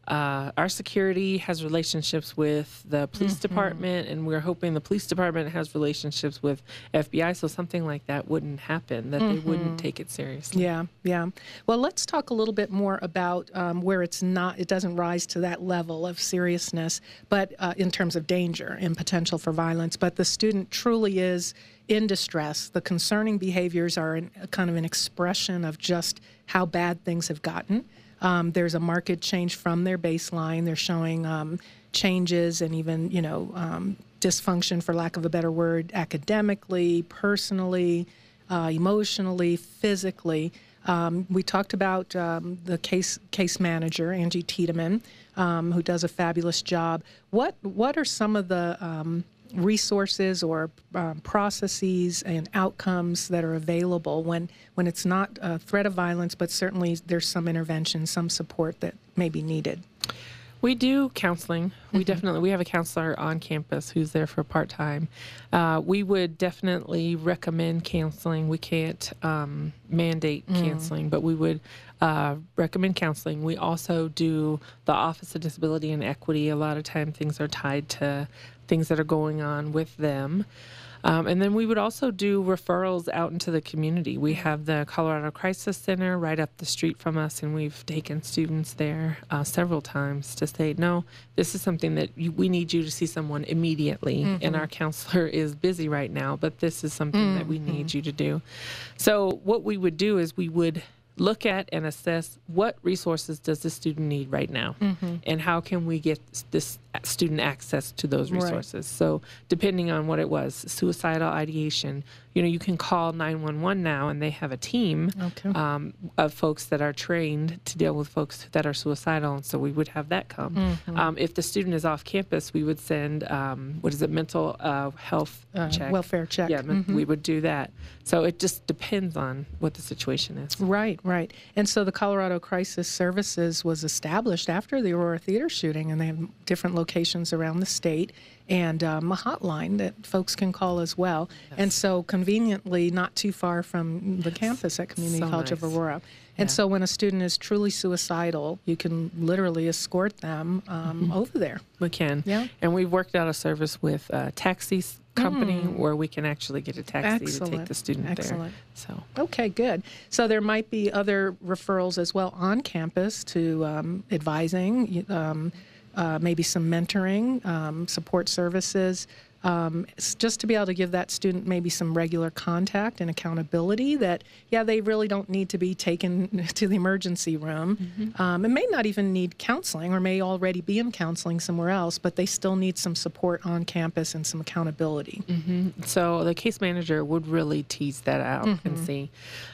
uh, our security has relationships with the police mm-hmm. department, and we're hoping the police department has relationships with FBI, so something like that wouldn't happen, that mm-hmm. they wouldn't mm-hmm. take it seriously. Yeah, yeah. Well, let's talk a little bit more about um, where it's not, it doesn't rise to that level of seriousness, but uh, in terms of danger and potential for violence, but the student truly is in distress. The concerning behaviors are an, kind of an expression of just how bad things have gotten. Um, there's a market change from their baseline. They're showing um, changes and even, you know, um, dysfunction, for lack of a better word, academically, personally, uh, emotionally, physically. Um, we talked about um, the case case manager Angie Tiedemann, um, who does a fabulous job. What what are some of the resources or um, processes and outcomes that are available when, when it's not a threat of violence, but certainly there's some intervention, some support that may be needed. We do counseling. We mm-hmm. definitely we have a counselor on campus who's there for part time. Uh, we would definitely recommend counseling. We can't um, mandate mm. counseling, but we would uh, recommend counseling. We also do the Office of Disability and Equity. A lot of time things are tied to things that are going on with them. Um, and then we would also do referrals out into the community. We have the Colorado Crisis Center right up the street from us, and we've taken students there uh, several times to say, no, this is something that you, we need you to see someone immediately. Mm-hmm. And our counselor is busy right now, but this is something mm-hmm. that we need mm-hmm. you to do. So, what we would do is we would look at and assess what resources does the student need right now mm-hmm. and how can we get this student access to those Right. resources. So depending on what it was, suicidal ideation, you know, you can call 911 now, and they have a team Okay. um, of folks that are trained to deal with folks that are suicidal. And so we would have that come. Mm-hmm. Um, if the student is off campus, we would send um, what is it, mental uh, health Uh, check, welfare check. Yeah, Mhm. we would do that. So it just depends on what the situation is. Right, right. And so the Colorado Crisis Services was established after the Aurora Theater shooting, and they have different locations around the state and um, a hotline that folks can call as well. And so conveniently, not too far from the campus at Community So College of nice. Aurora. And Yeah. so when a student is truly suicidal, you can literally escort them um, over there. We can. Yeah. And we've worked out a service with a taxi s- company where we can actually get a taxi to take Mm. The student Excellent. there. So Okay, good. So there might be other referrals as well on campus to um, advising, um, uh, maybe some mentoring, um, support services. Um, just to be able to give that student maybe some regular contact and accountability that, yeah, they really don't need to be taken to the emergency room. Um, and may not even need counseling or may already be in counseling somewhere else, but they still need some support on campus and some accountability. So the case manager would really tease that out Mm-hmm. and see.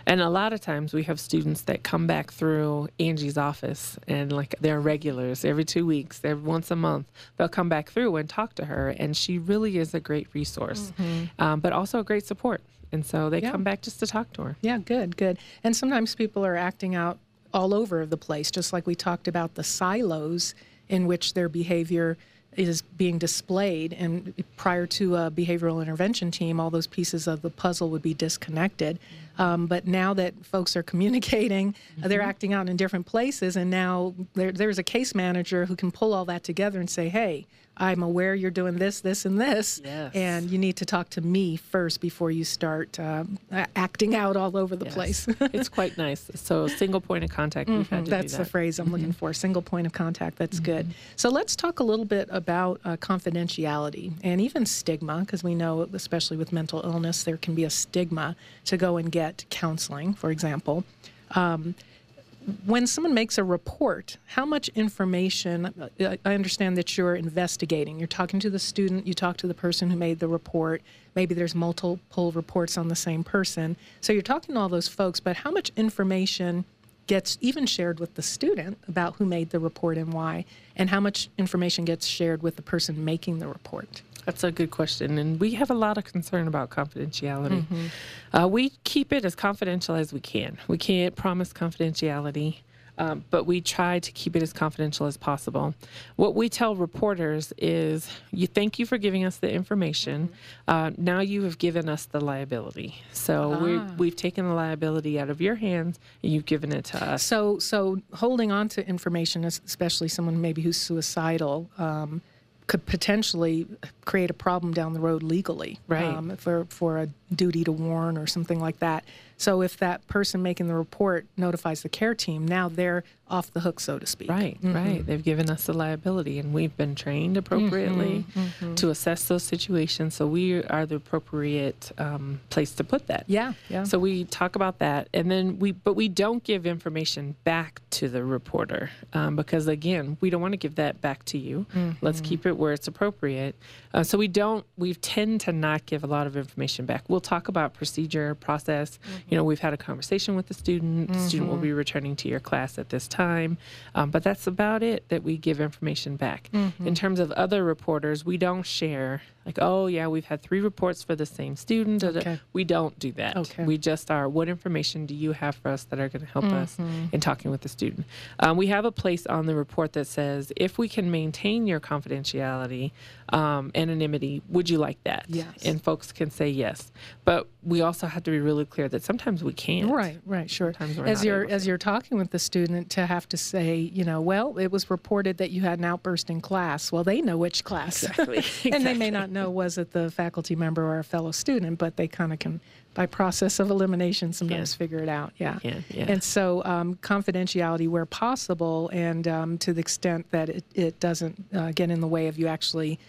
And a lot of times we have students that come back through Angie's office and like they're regulars every two weeks, every once a month. They'll come back through and talk to her, and she really is a great resource, um, but also a great support. And so they Mm-hmm. Yeah. come back just to talk to her. Yeah, good, good. And sometimes people are acting out all over the place, just like we talked about the silos in which their behavior is being displayed. And prior to a behavioral intervention team, all those pieces of the puzzle would be disconnected. Um, but now that folks are communicating, uh, they're acting out in different places, and now there, there's a case manager who can pull all that together and say, "Hey, I'm aware you're doing this, this, and this, Yes. and you need to talk to me first before you start um, acting out all over the Yes. place." it's quite nice. So single point of contact. To That's do the phrase I'm looking for. Single point of contact. That's good. So let's talk a little bit about uh, confidentiality and even stigma, because we know, especially with mental illness, there can be a stigma to go and get counseling, for example. Um, when someone makes a report, how much information? uh, I understand that you're investigating. You're talking to the student, you talk to the person who made the report. Maybe there's multiple reports on the same person. So you're talking to all those folks, but how much information gets even shared with the student about who made the report and why? And how much information gets shared with the person making the report? That's a good question, and we have a lot of concern about confidentiality. Uh, we keep it as confidential as we can. We can't promise confidentiality, um, but we try to keep it as confidential as possible. What we tell reporters is, "You thank you for giving us the information. Uh, now you have given us the liability. So we we've taken the liability out of your hands, and you've given it to us." So, so holding on to information, especially someone maybe who's suicidal, um, could potentially create a problem down the road legally, Right. Um, for for a duty to warn or something like that. So, if that person making the report notifies the care team, now they're off the hook, so to speak. Right, right. They've given us the liability, and we've been trained appropriately to assess those situations. So we are the appropriate um, place to put that. Yeah, yeah. So we talk about that, and then we, but we don't give information back to the reporter um, because again, we don't want to give that back to you. Let's keep it where it's appropriate. Uh, so we don't. We tend to not give a lot of information back. We'll talk about procedure, process. You know, we've had a conversation with the student. The student will be returning to your class at this time, um, but that's about it that we give information back. In terms of other reporters, we don't share like, oh yeah, we've had three reports for the same student. Okay. We don't do that. Okay. We just are. What information do you have for us that are going to help us Mm-hmm. in talking with the student? Um, we have a place on the report that says, if we can maintain your confidentiality, um, anonymity, would you like that? Yes. And folks can say yes. But we also have to be really clear that sometimes we can't. Right, right, sure. As you're as you're talking with the student, to have to say, you know, well, it was reported that you had an outburst in class. Well, they know which class, Exactly, and they may not know was it the faculty member or a fellow student, but they kind of can, by process of elimination, sometimes figure it out. Yeah. can, yeah. And so, um, confidentiality where possible, and um, to the extent that it, it doesn't uh, get in the way of you actually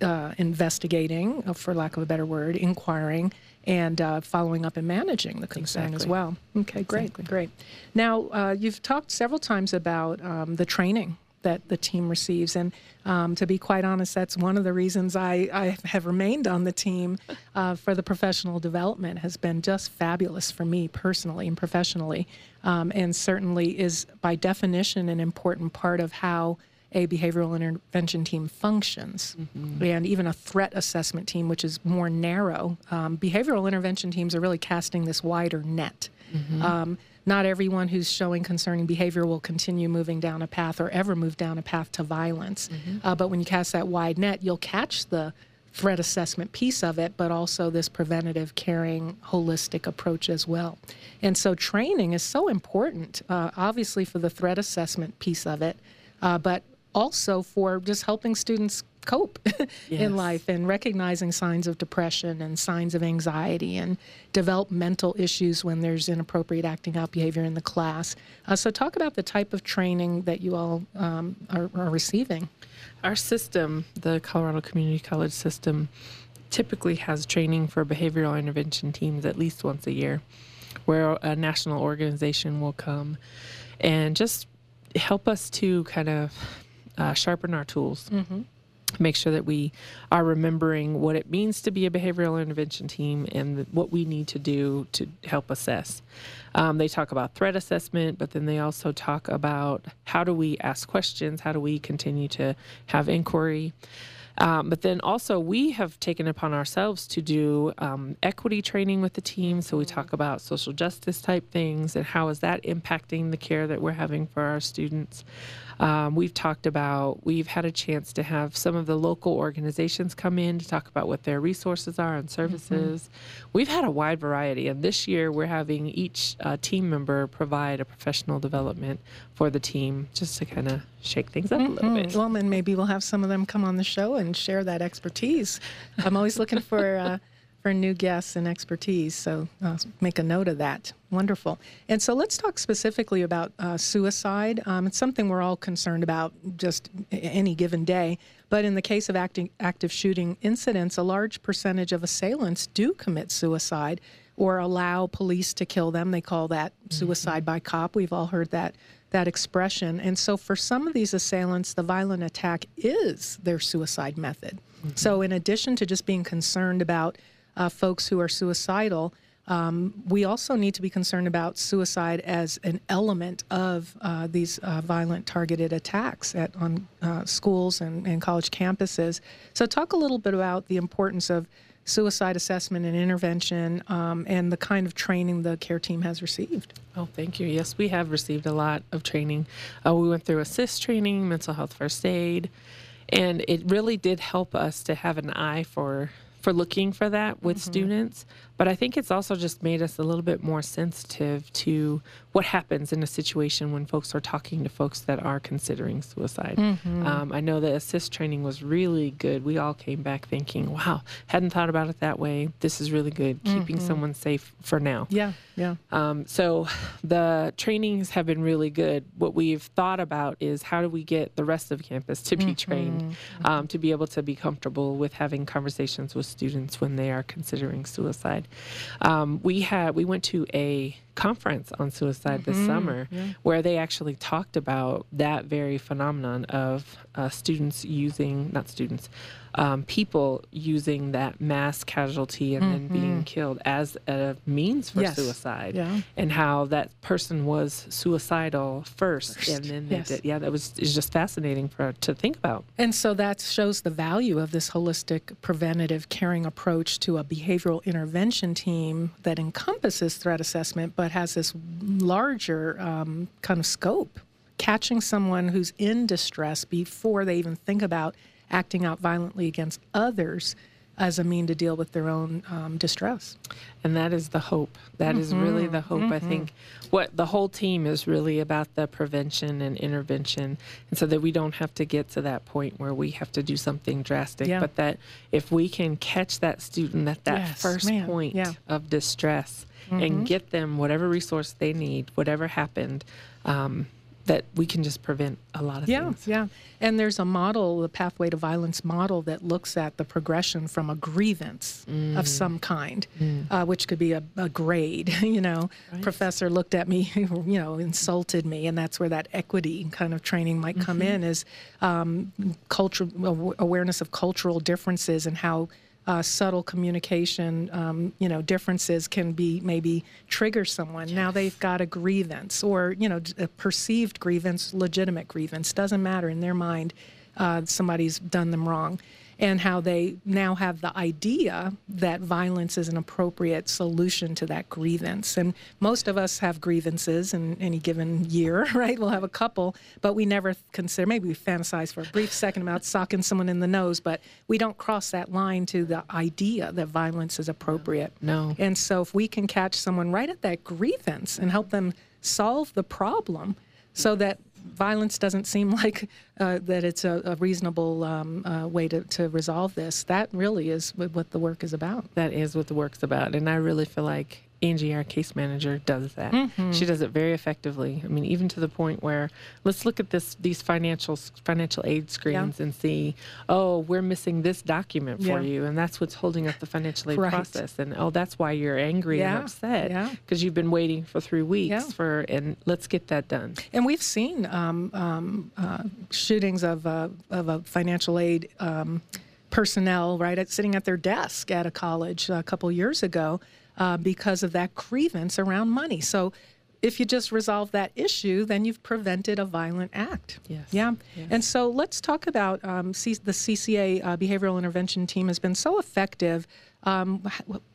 uh, investigating, uh, for lack of a better word, inquiring, and uh, following up and managing the concern as well. Okay, great, great. Now, uh, you've talked several times about um, the training that the team receives. And um, to be quite honest, that's one of the reasons I, I have remained on the team uh, for the professional development has been just fabulous for me personally and professionally, um, and certainly is by definition an important part of how a behavioral intervention team functions, mm-hmm. and even a threat assessment team, which is more narrow. Um, behavioral intervention teams are really casting this wider net. Mm-hmm. Um, not everyone who's showing concerning behavior will continue moving down a path or ever move down a path to violence. Mm-hmm. Uh, but when you cast that wide net, you'll catch the threat assessment piece of it, but also this preventative, caring, holistic approach as well. And so training is so important, uh, obviously, for the threat assessment piece of it, uh, but also for just helping students cope yes. in life and recognizing signs of depression and signs of anxiety and developmental issues when there's inappropriate acting out behavior in the class. Uh, so, talk about the type of training that you all um, are, are receiving. Our system, the Colorado Community College system, typically has training for behavioral intervention teams at least once a year, where a national organization will come and just help us to kind of uh, sharpen our tools. Mm-hmm make sure that we are remembering what it means to be a behavioral intervention team and what we need to do to help assess. Um, they talk about threat assessment, but then they also talk about how do we ask questions, how do we continue to have inquiry. Um, but then also, we have taken upon ourselves to do um, equity training with the team. So we talk about social justice type things and how is that impacting the care that we're having for our students. Um, we've talked about, we've had a chance to have some of the local organizations come in to talk about what their resources are and services. Mm-hmm. We've had a wide variety, and this year we're having each uh, team member provide a professional development for the team just to kind of shake things up mm-hmm. a little bit. Well, then maybe we'll have some of them come on the show and share that expertise. I'm always looking for. Uh, for new guests and expertise. So uh, make a note of that. Wonderful. And so let's talk specifically about uh, suicide. Um, it's something we're all concerned about just any given day. But in the case of acting, active shooting incidents, a large percentage of assailants do commit suicide or allow police to kill them. They call that suicide mm-hmm. by cop. We've all heard that that expression. And so for some of these assailants, the violent attack is their suicide method. Mm-hmm. So in addition to just being concerned about uh, folks who are suicidal, um, we also need to be concerned about suicide as an element of uh, these uh, violent targeted attacks at on uh, schools and, and, college campuses. So, talk a little bit about the importance of suicide assessment and intervention um, and the kind of training the care team has received. Oh, thank you. Yes, we have received a lot of training. Uh, we went through ASIST training, mental health first aid, and it really did help us to have an eye for for looking for that with mm-hmm. students. But I think it's also just made us a little bit more sensitive to what happens in a situation when folks are talking to folks that are considering suicide. Mm-hmm. Um, I know the ASIST training was really good. We all came back thinking, wow, hadn't thought about it that way. This is really good, mm-hmm. keeping someone safe for now. Yeah, yeah. Um, so the trainings have been really good. What we've thought about is how do we get the rest of campus to be mm-hmm. trained, um, to be able to be comfortable with having conversations with students when they are considering suicide. Um, we had we went to a conference on suicide mm-hmm. this summer yeah. where they actually talked about that very phenomenon of uh, students using not students um, people using that mass casualty and mm-hmm. then being killed as a means for yes. suicide, yeah. and how that person was suicidal first, first. and then yes. did, yeah, that was is just fascinating for to think about. And so that shows the value of this holistic, preventative, caring approach to a behavioral intervention team that encompasses threat assessment, but has this larger um, kind of scope, catching someone who's in distress before they even think about acting out violently against others as a mean to deal with their own um, distress. And that is the hope. That mm-hmm. is really the hope. Mm-hmm. I think what the whole team is really about the prevention and intervention, and so that we don't have to get to that point where we have to do something drastic, yeah. but that if we can catch that student at that yes, first man. point yeah. of distress mm-hmm. and get them whatever resource they need, whatever happened. Um, that we can just prevent a lot of yeah, things. Yeah, yeah. And there's a model, the Pathway to Violence model, that looks at the progression from a grievance mm. of some kind, mm. uh, which could be a, a grade. you know, right. professor looked at me, you know, insulted me, and that's where that equity kind of training might come mm-hmm. in is um, cultural awareness of cultural differences and how uh, subtle communication, um, you know, differences can be maybe trigger someone. Yes. Now they've got a grievance or, you know, a perceived grievance, legitimate grievance, doesn't matter in their mind. Uh, somebody's done them wrong and how they now have the idea that violence is an appropriate solution to that grievance. And most of us have grievances in any given year, right? We'll have a couple, but we never consider, maybe we fantasize for a brief second about socking someone in the nose, but we don't cross that line to the idea that violence is appropriate. No. And so if we can catch someone right at that grievance and help them solve the problem so that violence doesn't seem like uh, that it's a, a reasonable um, uh, way to, to resolve this. That really is what the work is about. That is what the work's about. And I really feel like Angie, our case manager, does that. Mm-hmm. She does it very effectively. I mean, even to the point where let's look at this these financial financial aid screens yeah. and see, oh, we're missing this document for yeah. you, and that's what's holding up the financial aid right. process. And oh, that's why you're angry yeah. and upset because you've been waiting for three weeks for, and let's get that done. And we've seen um, um, uh, shootings of uh, of a financial aid. Um, personnel right at sitting at their desk at a college a couple years ago uh, because of that grievance around money. So if you just resolve that issue, then you've prevented a violent act. Yes. Yeah. Yes. And so let's talk about um, C- the CCA uh, behavioral intervention team has been so effective. Um,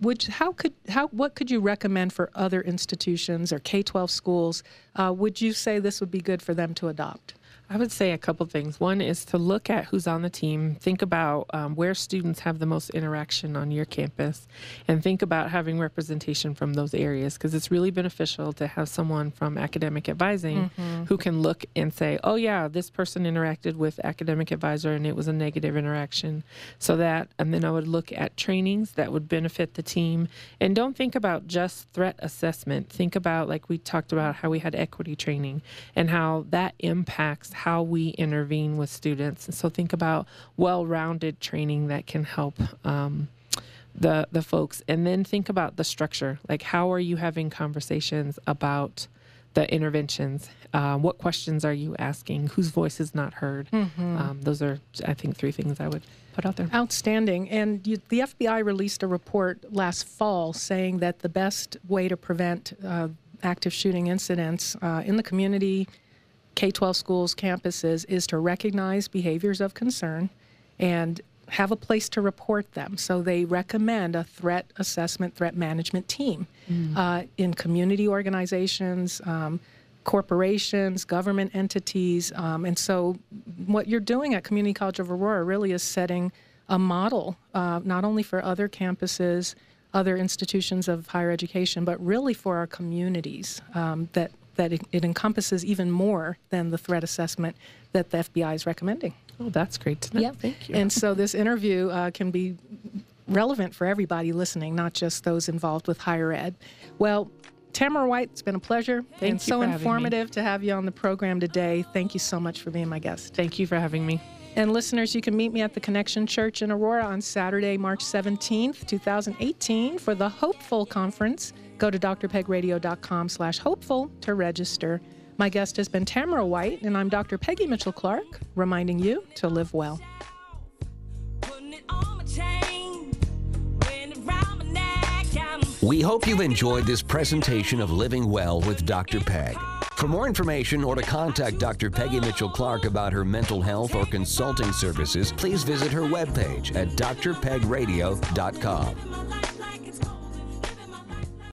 would, how could how what could you recommend for other institutions or K twelve schools? Uh, would you say this would be good for them to adopt? I would say a couple things. One is to look at who's on the team, think about um, where students have the most interaction on your campus, and think about having representation from those areas because it's really beneficial to have someone from academic advising mm-hmm. who can look and say, oh, yeah, this person interacted with academic advisor and it was a negative interaction. So that, and then I would look at trainings that would benefit the team. And don't think about just threat assessment. Think about, like we talked about, how we had equity training and how that impacts how we intervene with students. And so think about well-rounded training that can help um, the the folks, and then think about the structure. Like how are you having conversations about the interventions? Uh, what questions are you asking? Whose voice is not heard? Mm-hmm. Um, those are, I think, three things I would put out there. Outstanding. And you, the FBI released a report last fall saying that the best way to prevent uh, active shooting incidents uh, in the community K 12 schools, campuses, is to recognize behaviors of concern and have a place to report them. So they recommend a threat assessment, threat management team mm. uh, in community organizations, um, corporations, government entities. Um, and so what you're doing at Community College of Aurora really is setting a model, uh, not only for other campuses, other institutions of higher education, but really for our communities um, that that it, it, encompasses even more than the threat assessment that the FBI is recommending. Oh, that's great to know. Yeah. Thank you. And so this interview uh, can be relevant for everybody listening, not just those involved with higher ed. Well, Tamara White, it's been a pleasure Thank and so informative to have you on the program today. Thank you so much for being my guest. Thank you for having me. And listeners, you can meet me at the Connection Church in Aurora on Saturday, March 17th, 2018 for the Hopeful Conference. Go to drpegradio.com slash hopeful to register. My guest has been Tamara White, and I'm Dr. Peggy Mitchell Clark, reminding you to live well. We hope you've enjoyed this presentation of Living Well with Dr. Peg. For more information or to contact Dr. Peggy Mitchell Clark about her mental health or consulting services, please visit her webpage at drpegradio.com.